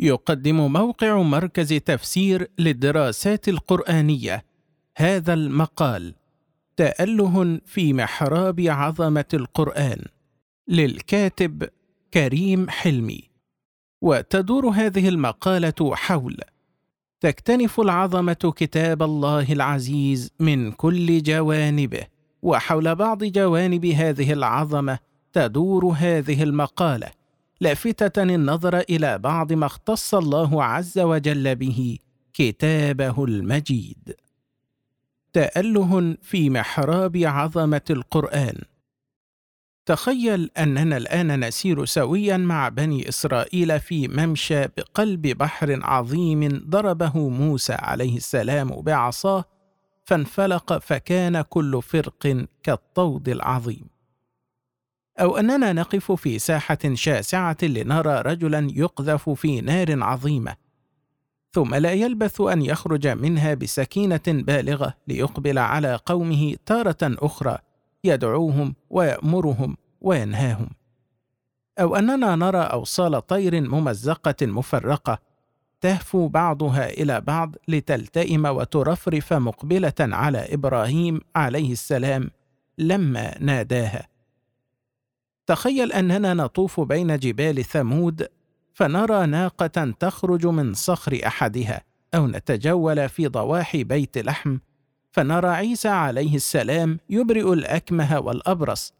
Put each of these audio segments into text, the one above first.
يقدم موقع مركز تفسير للدراسات القرآنية. هذا المقال تأله في محراب عظمة القرآن للكاتب كريم حلمي. وتدور هذه المقالة حول تكتنف العظمة كتاب الله العزيز من كل جوانبه وحول بعض جوانب هذه العظمة تدور هذه المقالة. لافته النظر إلى بعض ما اختص الله عز وجل به كتابه المجيد. تأله في محراب عظمة القرآن. تخيل أننا الآن نسير سويا مع بني إسرائيل في ممشى بقلب بحر عظيم ضربه موسى عليه السلام بعصاه فانفلق فكان كل فرق كالطود العظيم. أو أننا نقف في ساحة شاسعة لنرى رجلا يقذف في نار عظيمة ثم لا يلبث أن يخرج منها بسكينة بالغة ليقبل على قومه تارة أخرى يدعوهم ويأمرهم وينهاهم. أو أننا نرى أوصال طير ممزقة مفرقة تهفو بعضها إلى بعض لتلتئم وترفرف مقبلة على إبراهيم عليه السلام لما ناداها. تخيل أننا نطوف بين جبال ثمود فنرى ناقة تخرج من صخر أحدها أو نتجول في ضواحي بيت لحم فنرى عيسى عليه السلام يبرئ الأكمه والأبرص.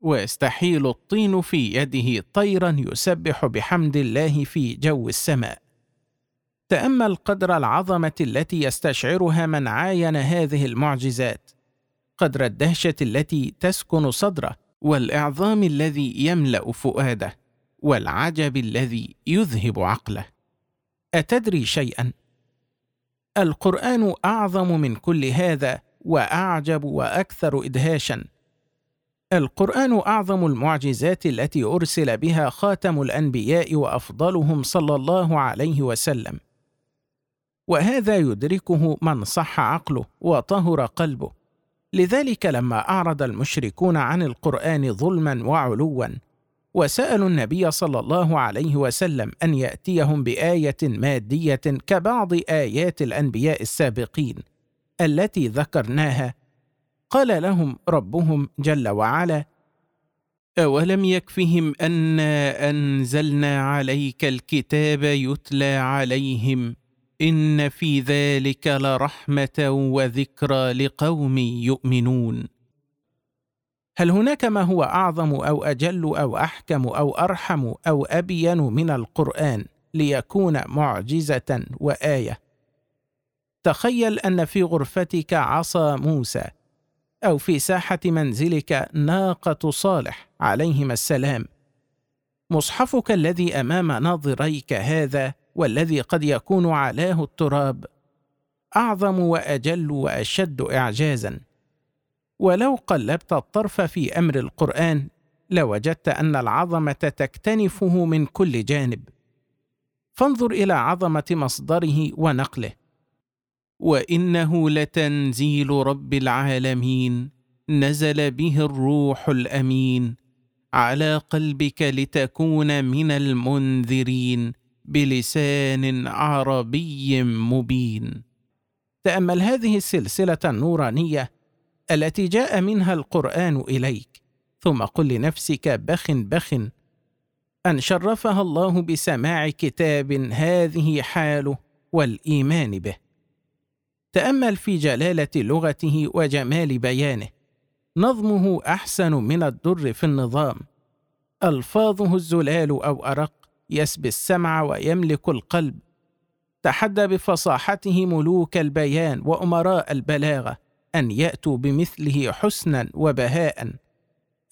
ويستحيل الطين في يده طيرا يسبح بحمد الله في جو السماء. تأمل قدر العظمة التي يستشعرها من عاين هذه المعجزات. قدر الدهشة التي تسكن صدره. والإعظام الذي يملأ فؤاده والعجب الذي يذهب عقله. أتدري شيئا؟ القرآن أعظم من كل هذا وأعجب وأكثر ادهاشا. القرآن أعظم المعجزات التي أرسل بها خاتم الأنبياء وأفضلهم صلى الله عليه وسلم. وهذا يدركه من صح عقله وطهر قلبه. لذلك لما أعرض المشركون عن القرآن ظلما وعلوا وسألوا النبي صلى الله عليه وسلم أن يأتيهم بآية مادية كبعض آيات الأنبياء السابقين التي ذكرناها. قال لهم ربهم جل وعلا أولم يكفهم أنا أنزلنا عليك الكتاب يتلى عليهم؟ إن في ذلك لرحمة وذكرى لقوم يؤمنون. هل هناك ما هو أعظم أو أجل أو أحكم أو أرحم أو أبين من القرآن ليكون معجزة وآية؟ تخيل أن في غرفتك عصا موسى أو في ساحة منزلك ناقة صالح عليهما السلام. مصحفك الذي أمام ناظريك هذا والذي قد يكون علاه التراب أعظم وأجل وأشد اعجازا. ولو قلبت الطرف في أمر القرآن لوجدت أن العظمة تكتنفه من كل جانب. فانظر إلى عظمة مصدره ونقله. وإنه لتنزيل رب العالمين نزل به الروح الأمين. على قلبك لتكون من المنذرين. بلسان عربي مبين. تأمل هذه السلسلة النورانية التي جاء منها القرآن إليك. ثم قل لنفسك بخ بخ. أن شرفها الله بسماع كتاب هذه حاله والإيمان به. تأمل في جلالة لغته وجمال بيانه. نظمه أحسن من الدر في النظام. ألفاظه الزلال أو أرق يسبي السمع ويملك القلب. تحدى بفصاحته ملوك البيان وأمراء البلاغة أن يأتوا بمثله حسنا وبهاء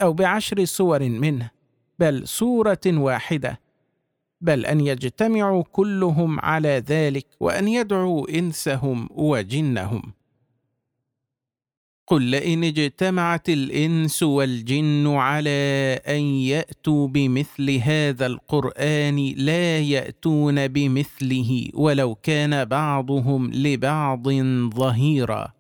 أو بعشر صور منه بل صورة واحدة. بل أن يجتمعوا كلهم على ذلك وأن يدعوا إنسهم وجنهم. قل لئن اجتمعت الانس والجن على ان ياتوا بمثل هذا القران لا ياتون بمثله ولو كان بعضهم لبعض ظهيرا.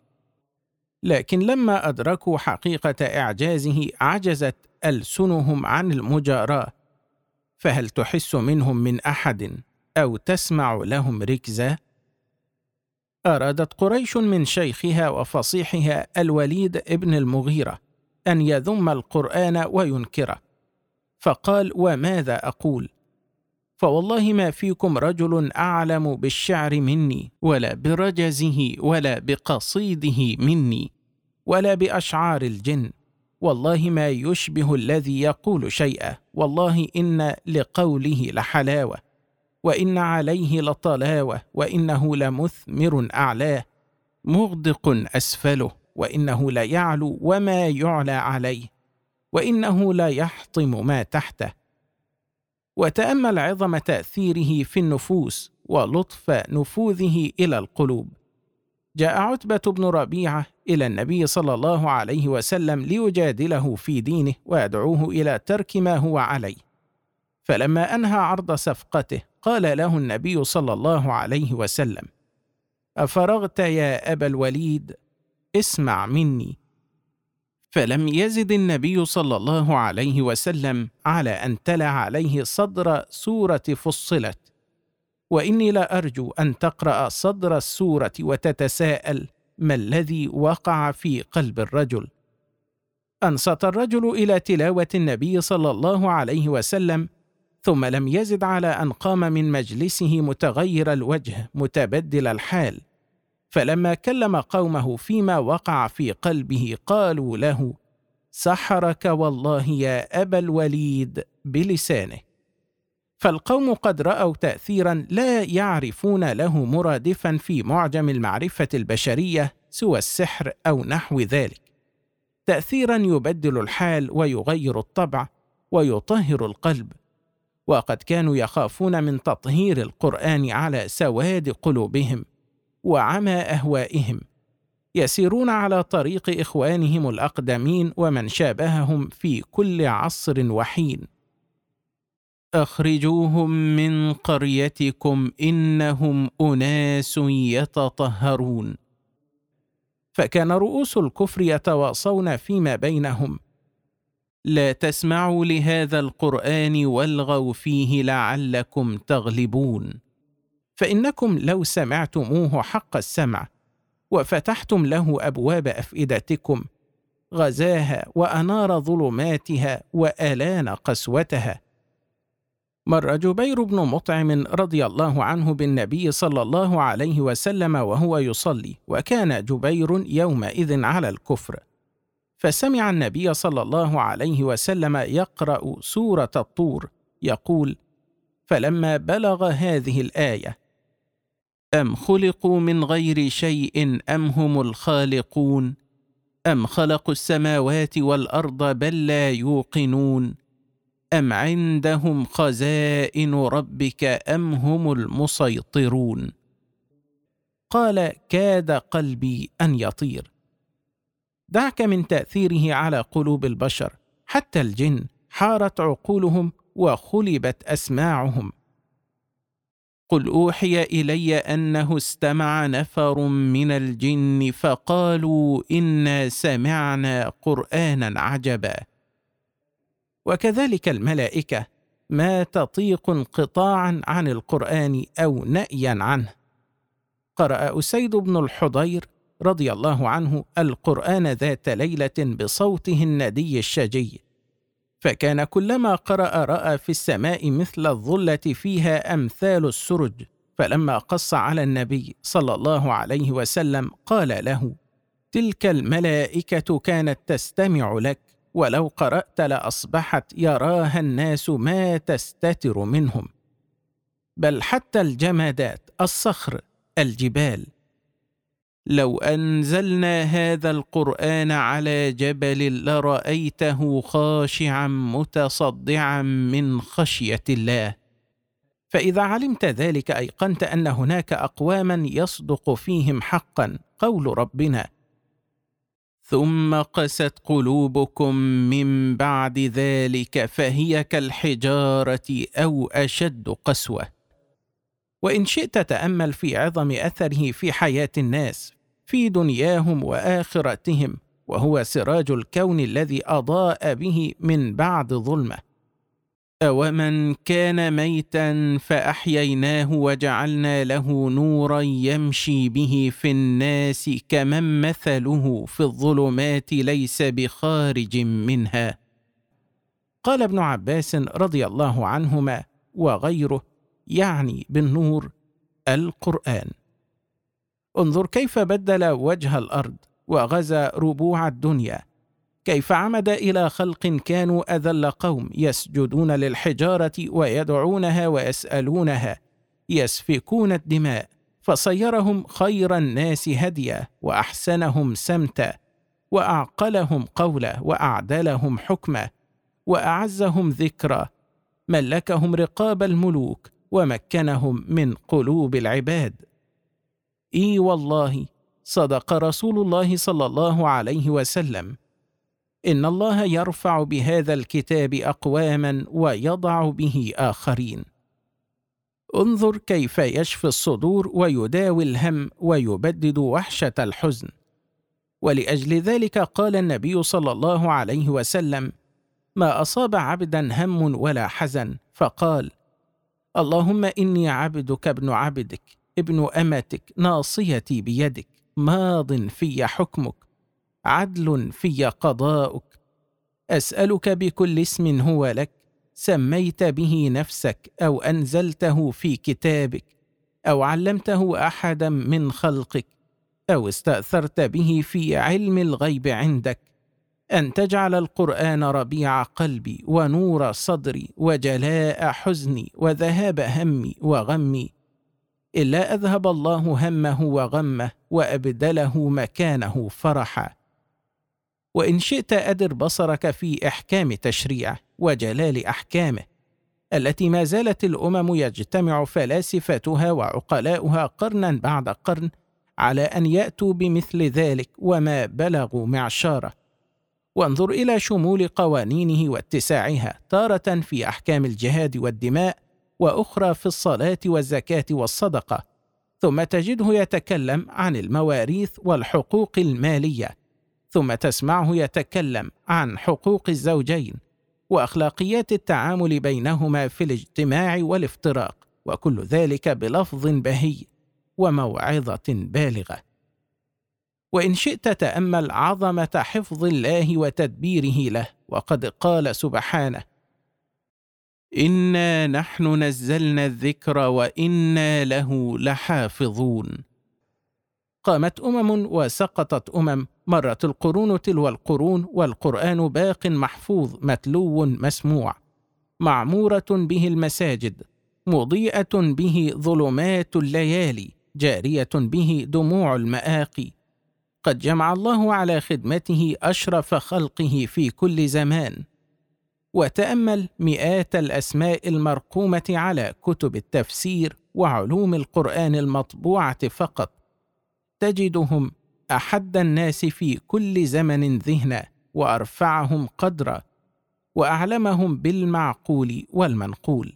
لكن لما ادركوا حقيقه اعجازه عجزت السنهم عن المجاراه فهل تحس منهم من احد أو تسمع لهم ركزا؟ أرادت قريش من شيخها وفصيحها الوليد ابن المغيرة أن يذم القرآن وينكره. فقال وماذا أقول؟ فوالله ما فيكم رجل أعلم بالشعر مني ولا برجزه ولا بقصيده مني ولا بأشعار الجن. والله ما يشبه الذي يقول شيئا. والله إن لقوله لحلاوة. وإن عليه لطلاوة وإنه لمثمر اعلاه مغدق أسفله وإنه ليعلو وما يعلى عليه وإنه لا يحطم ما تحته. وتأمل عظم تأثيره في النفوس ولطف نفوذه إلى القلوب. جاء عتبة بن ربيعة إلى النبي صلى الله عليه وسلم ليجادله في دينه ويدعوه إلى ترك ما هو عليه. فلما أنهى عرض صفقته قال له النبي صلى الله عليه وسلم أفرغت يا أبا الوليد؟ اسمع مني. فلم يزد النبي صلى الله عليه وسلم على أن تلا عليه صدر سورة فصلت. وإني لارجو أن تقرأ صدر السورة وتتساءل ما الذي وقع في قلب الرجل. أنصت الرجل إلى تلاوة النبي صلى الله عليه وسلم ثم لم يزد على أن قام من مجلسه متغير الوجه متبدل الحال. فلما كلم قومه فيما وقع في قلبه قالوا له سحرك والله يا أبا الوليد بلسانه. فالقوم قد رأوا تاثيرا لا يعرفون له مرادفا في معجم المعرفة البشرية سوى السحر أو نحو ذلك. تاثيرا يبدل الحال ويغير الطبع ويطهر القلب. وقد كانوا يخافون من تطهير القرآن على سواد قلوبهم وعمى أهوائهم يسيرون على طريق إخوانهم الأقدمين ومن شابههم في كل عصر وحين. أخرجوهم من قريتكم إنهم أناس يتطهرون. فكان رؤوس الكفر يتواصون فيما بينهم لا تسمعوا لهذا القرآن والغوا فيه لعلكم تغلبون. فإنكم لو سمعتموه حق السمع وفتحتم له أبواب أفئدتكم غزاها وأنار ظلماتها وألان قسوتها. مر جبير بن مطعم رضي الله عنه بالنبي صلى الله عليه وسلم وهو يصلي وكان جبير يومئذ على الكفر. فسمع النبي صلى الله عليه وسلم يقرأ سورة الطور يقول فلما بلغ هذه الآية أم خلقوا من غير شيء أم هم الخالقون؟ أم خلقوا السماوات والأرض بل لا يوقنون؟ أم عندهم خزائن ربك أم هم المسيطرون؟ قال كاد قلبي أن يطير. دعك من تأثيره على قلوب البشر حتى الجن حارت عقولهم وخلبت أسماعهم. قل أوحي إلي أنه استمع نفر من الجن فقالوا إنا سمعنا قرانا عجبا. وكذلك الملائكة ما تطيق انقطاعا عن القرآن أو نايا عنه. قرأ أسيد بن الحضير رضي الله عنه القرآن ذات ليلة بصوته الندي الشجي فكان كلما قرأ رأى في السماء مثل الظلة فيها أمثال السرج. فلما قص على النبي صلى الله عليه وسلم قال له تلك الملائكة كانت تستمع لك ولو قرأت لأصبحت يراها الناس ما تستتر منهم. بل حتى الجمادات الصخر الجبال لو أنزلنا هذا القرآن على جبل لرأيته خاشعا متصدعا من خشية الله. فإذا علمت ذلك أيقنت أن هناك أقواما يصدق فيهم حقا قول ربنا. ثم قست قلوبكم من بعد ذلك فهي كالحجارة أو أشد قسوة. وإن شئت تأمل في عظم أثره في حياة الناس في دنياهم وآخرتهم وهو سراج الكون الذي أضاء به من بعد ظلمة. اومن كان ميتا فاحييناه وجعلنا له نورا يمشي به في الناس كمن مثله في الظلمات ليس بخارج منها. قال ابن عباس رضي الله عنهما وغيره يعني بالنور القرآن. انظر كيف بدل وجه الأرض وغزا ربوع الدنيا. كيف عمد إلى خلق كانوا أذل قوم يسجدون للحجارة ويدعونها ويسألونها. يسفكون الدماء فصيرهم خير الناس هديا وأحسنهم سمتا. وأعقلهم قولا وأعدلهم حكما. وأعزهم ذكرا. ملكهم رقاب الملوك ومكنهم من قلوب العباد. إي والله صدق رسول الله صلى الله عليه وسلم. إن الله يرفع بهذا الكتاب أقواما ويضع به آخرين. انظر كيف يشفي الصدور ويداوي الهم ويبدد وحشة الحزن. ولأجل ذلك قال النبي صلى الله عليه وسلم ما أصاب عبدا هم ولا حزن. فقال اللهم إني عبدك ابن عبدك ابن أمتك ناصيتي بيدك ماض في حكمك عدل في قضاؤك. أسألك بكل اسم هو لك سميت به نفسك أو أنزلته في كتابك أو علمته أحدا من خلقك أو استأثرت به في علم الغيب عندك. أن تجعل القرآن ربيع قلبي ونور صدري وجلاء حزني وذهاب همي وغمي. إلا أذهب الله همه وغمه وأبدله مكانه فرحا. وإن شئت أدر بصرك في إحكام تشريعه وجلال أحكامه التي ما زالت الأمم يجتمع فلاسفتها وعقلاؤها قرنا بعد قرن على أن يأتوا بمثل ذلك وما بلغوا معشاره. وانظر إلى شمول قوانينه واتساعها تارة في أحكام الجهاد والدماء وأخرى في الصلاة والزكاة والصدقة ثم تجده يتكلم عن المواريث والحقوق المالية ثم تسمعه يتكلم عن حقوق الزوجين وأخلاقيات التعامل بينهما في الاجتماع والافتراق وكل ذلك بلفظ بهي وموعظة بالغة. وإن شئت تأمل عظمة حفظ الله وتدبيره له. وقد قال سبحانه إنا نحن نزلنا الذكر وإنا له لحافظون. قامت أمم وسقطت أمم. مرت القرون تلو القرون والقرآن باق محفوظ متلو مسموع. معمورة به المساجد مضيئة به ظلمات الليالي جارية به دموع المآقي. قد جمع الله على خدمته أشرف خلقه في كل زمان وتأمل مئات الأسماء المرقومة على كتب التفسير وعلوم القرآن المطبوعة فقط. تجدهم أحد الناس في كل زمن ذهنا وأرفعهم قدرا وأعلمهم بالمعقول والمنقول.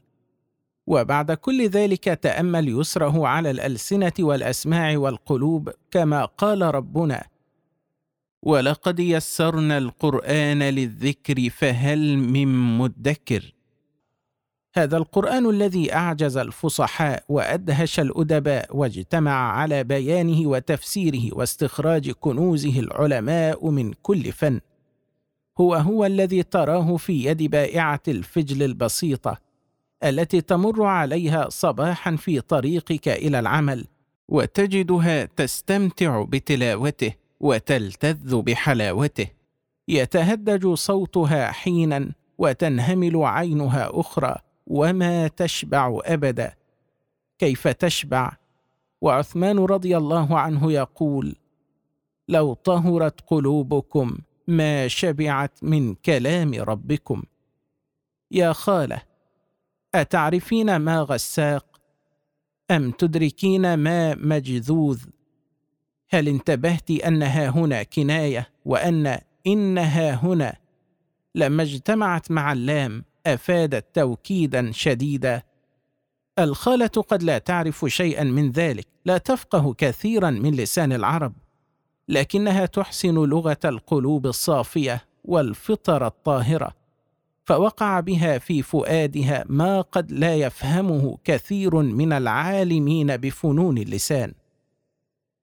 وبعد كل ذلك تأمل يسره على الألسنة والأسماع والقلوب كما قال ربنا. ولقد يسرنا القرآن للذكر فهل من مدكر. هذا القرآن الذي أعجز الفصحاء وأدهش الأدباء واجتمع على بيانه وتفسيره واستخراج كنوزه العلماء من كل فن. هو هو الذي تراه في يد بائعة الفجل البسيطة. التي تمر عليها صباحا في طريقك إلى العمل. وتجدها تستمتع بتلاوته وتلتذ بحلاوته. يتهدج صوتها حينا وتنهمل عينها أخرى. وما تشبع أبدا. كيف تشبع؟ وعثمان رضي الله عنه يقول لو طهرت قلوبكم ما شبعت من كلام ربكم. يا خالة أتعرفين ما غساق؟ أم تدركين ما مجذوذ؟ هل انتبهت أنها هنا كناية وأن إنها هنا؟ لما اجتمعت مع اللام أفادت توكيدا شديدا. الخالة قد لا تعرف شيئا من ذلك لا تفقه كثيرا من لسان العرب. لكنها تحسن لغة القلوب الصافية والفطر الطاهرة. فوقع بها في فؤادها ما قد لا يفهمه كثير من العالمين بفنون اللسان.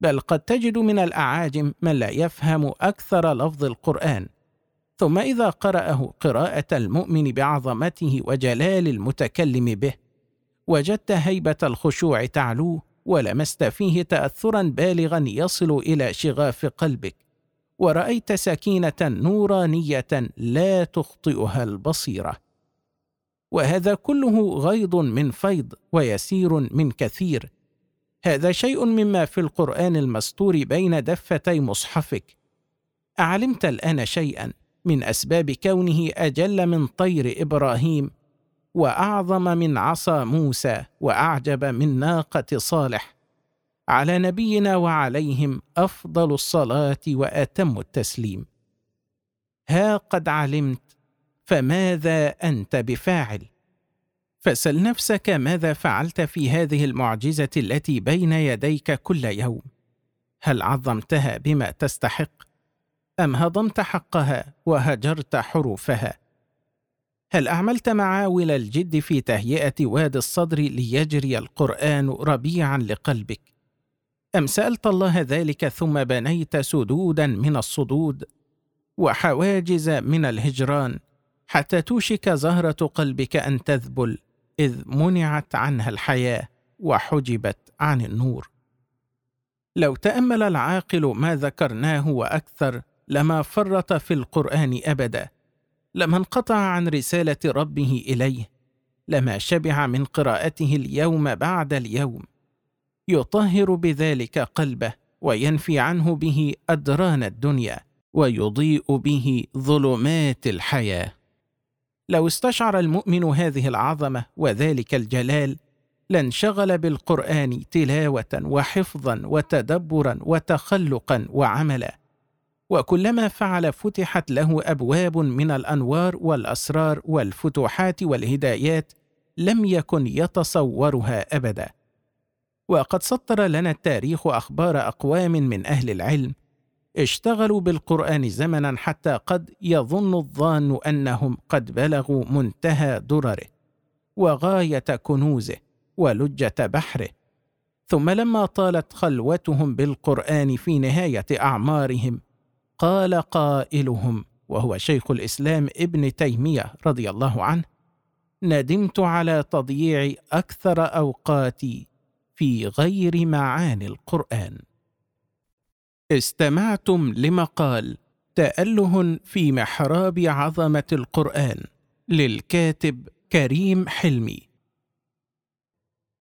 بل قد تجد من الأعاجم من لا يفهم أكثر لفظ القرآن. ثم إذا قرأه قراءة المؤمن بعظمته وجلال المتكلم به وجدت هيبة الخشوع تعلوه ولمست فيه تاثرا بالغا يصل إلى شغاف قلبك. ورأيت سكينة نورانية لا تخطئها البصيرة. وهذا كله غيض من فيض ويسير من كثير. هذا شيء مما في القرآن المستور بين دفتي مصحفك. أعلمت الآن شيئا من أسباب كونه أجل من طير إبراهيم وأعظم من عصا موسى وأعجب من ناقة صالح. على نبينا وعليهم أفضل الصلاة وأتم التسليم. ها قد علمت فماذا أنت بفاعل؟ فسل نفسك ماذا فعلت في هذه المعجزة التي بين يديك كل يوم؟ هل عظمتها بما تستحق؟ أم هضمت حقها وهجرت حروفها؟ هل أعملت معاول الجد في تهيئة واد الصدر ليجري القرآن ربيعا لقلبك؟ أم سألت الله ذلك ثم بنيت سدودا من الصدود وحواجز من الهجران حتى توشك زهرة قلبك أن تذبل إذ منعت عنها الحياة وحجبت عن النور. لو تأمل العاقل ما ذكرناه وأكثر لما فرط في القرآن أبدا لما انقطع عن رسالة ربه إليه لما شبع من قراءته اليوم بعد اليوم. يطهر بذلك قلبه وينفي عنه به أدران الدنيا ويضيء به ظلمات الحياة. لو استشعر المؤمن هذه العظمة وذلك الجلال لانشغل بالقرآن تلاوة وحفظا وتدبرا وتخلقا وعملا. وكلما فعل فتحت له أبواب من الأنوار والأسرار والفتوحات والهدايات لم يكن يتصورها ابدا. وقد سطر لنا التاريخ أخبار أقوام من أهل العلم. اشتغلوا بالقرآن زمنا حتى قد يظن الظان أنهم قد بلغوا منتهى درره وغاية كنوزه ولجة بحره. ثم لما طالت خلوتهم بالقرآن في نهاية أعمارهم قال قائلهم وهو شيخ الإسلام ابن تيمية رضي الله عنه ندمت على تضييع أكثر أوقاتي في غير معاني القرآن. استمعتم لمقال تأله في محراب عظمة القرآن للكاتب كريم حلمي.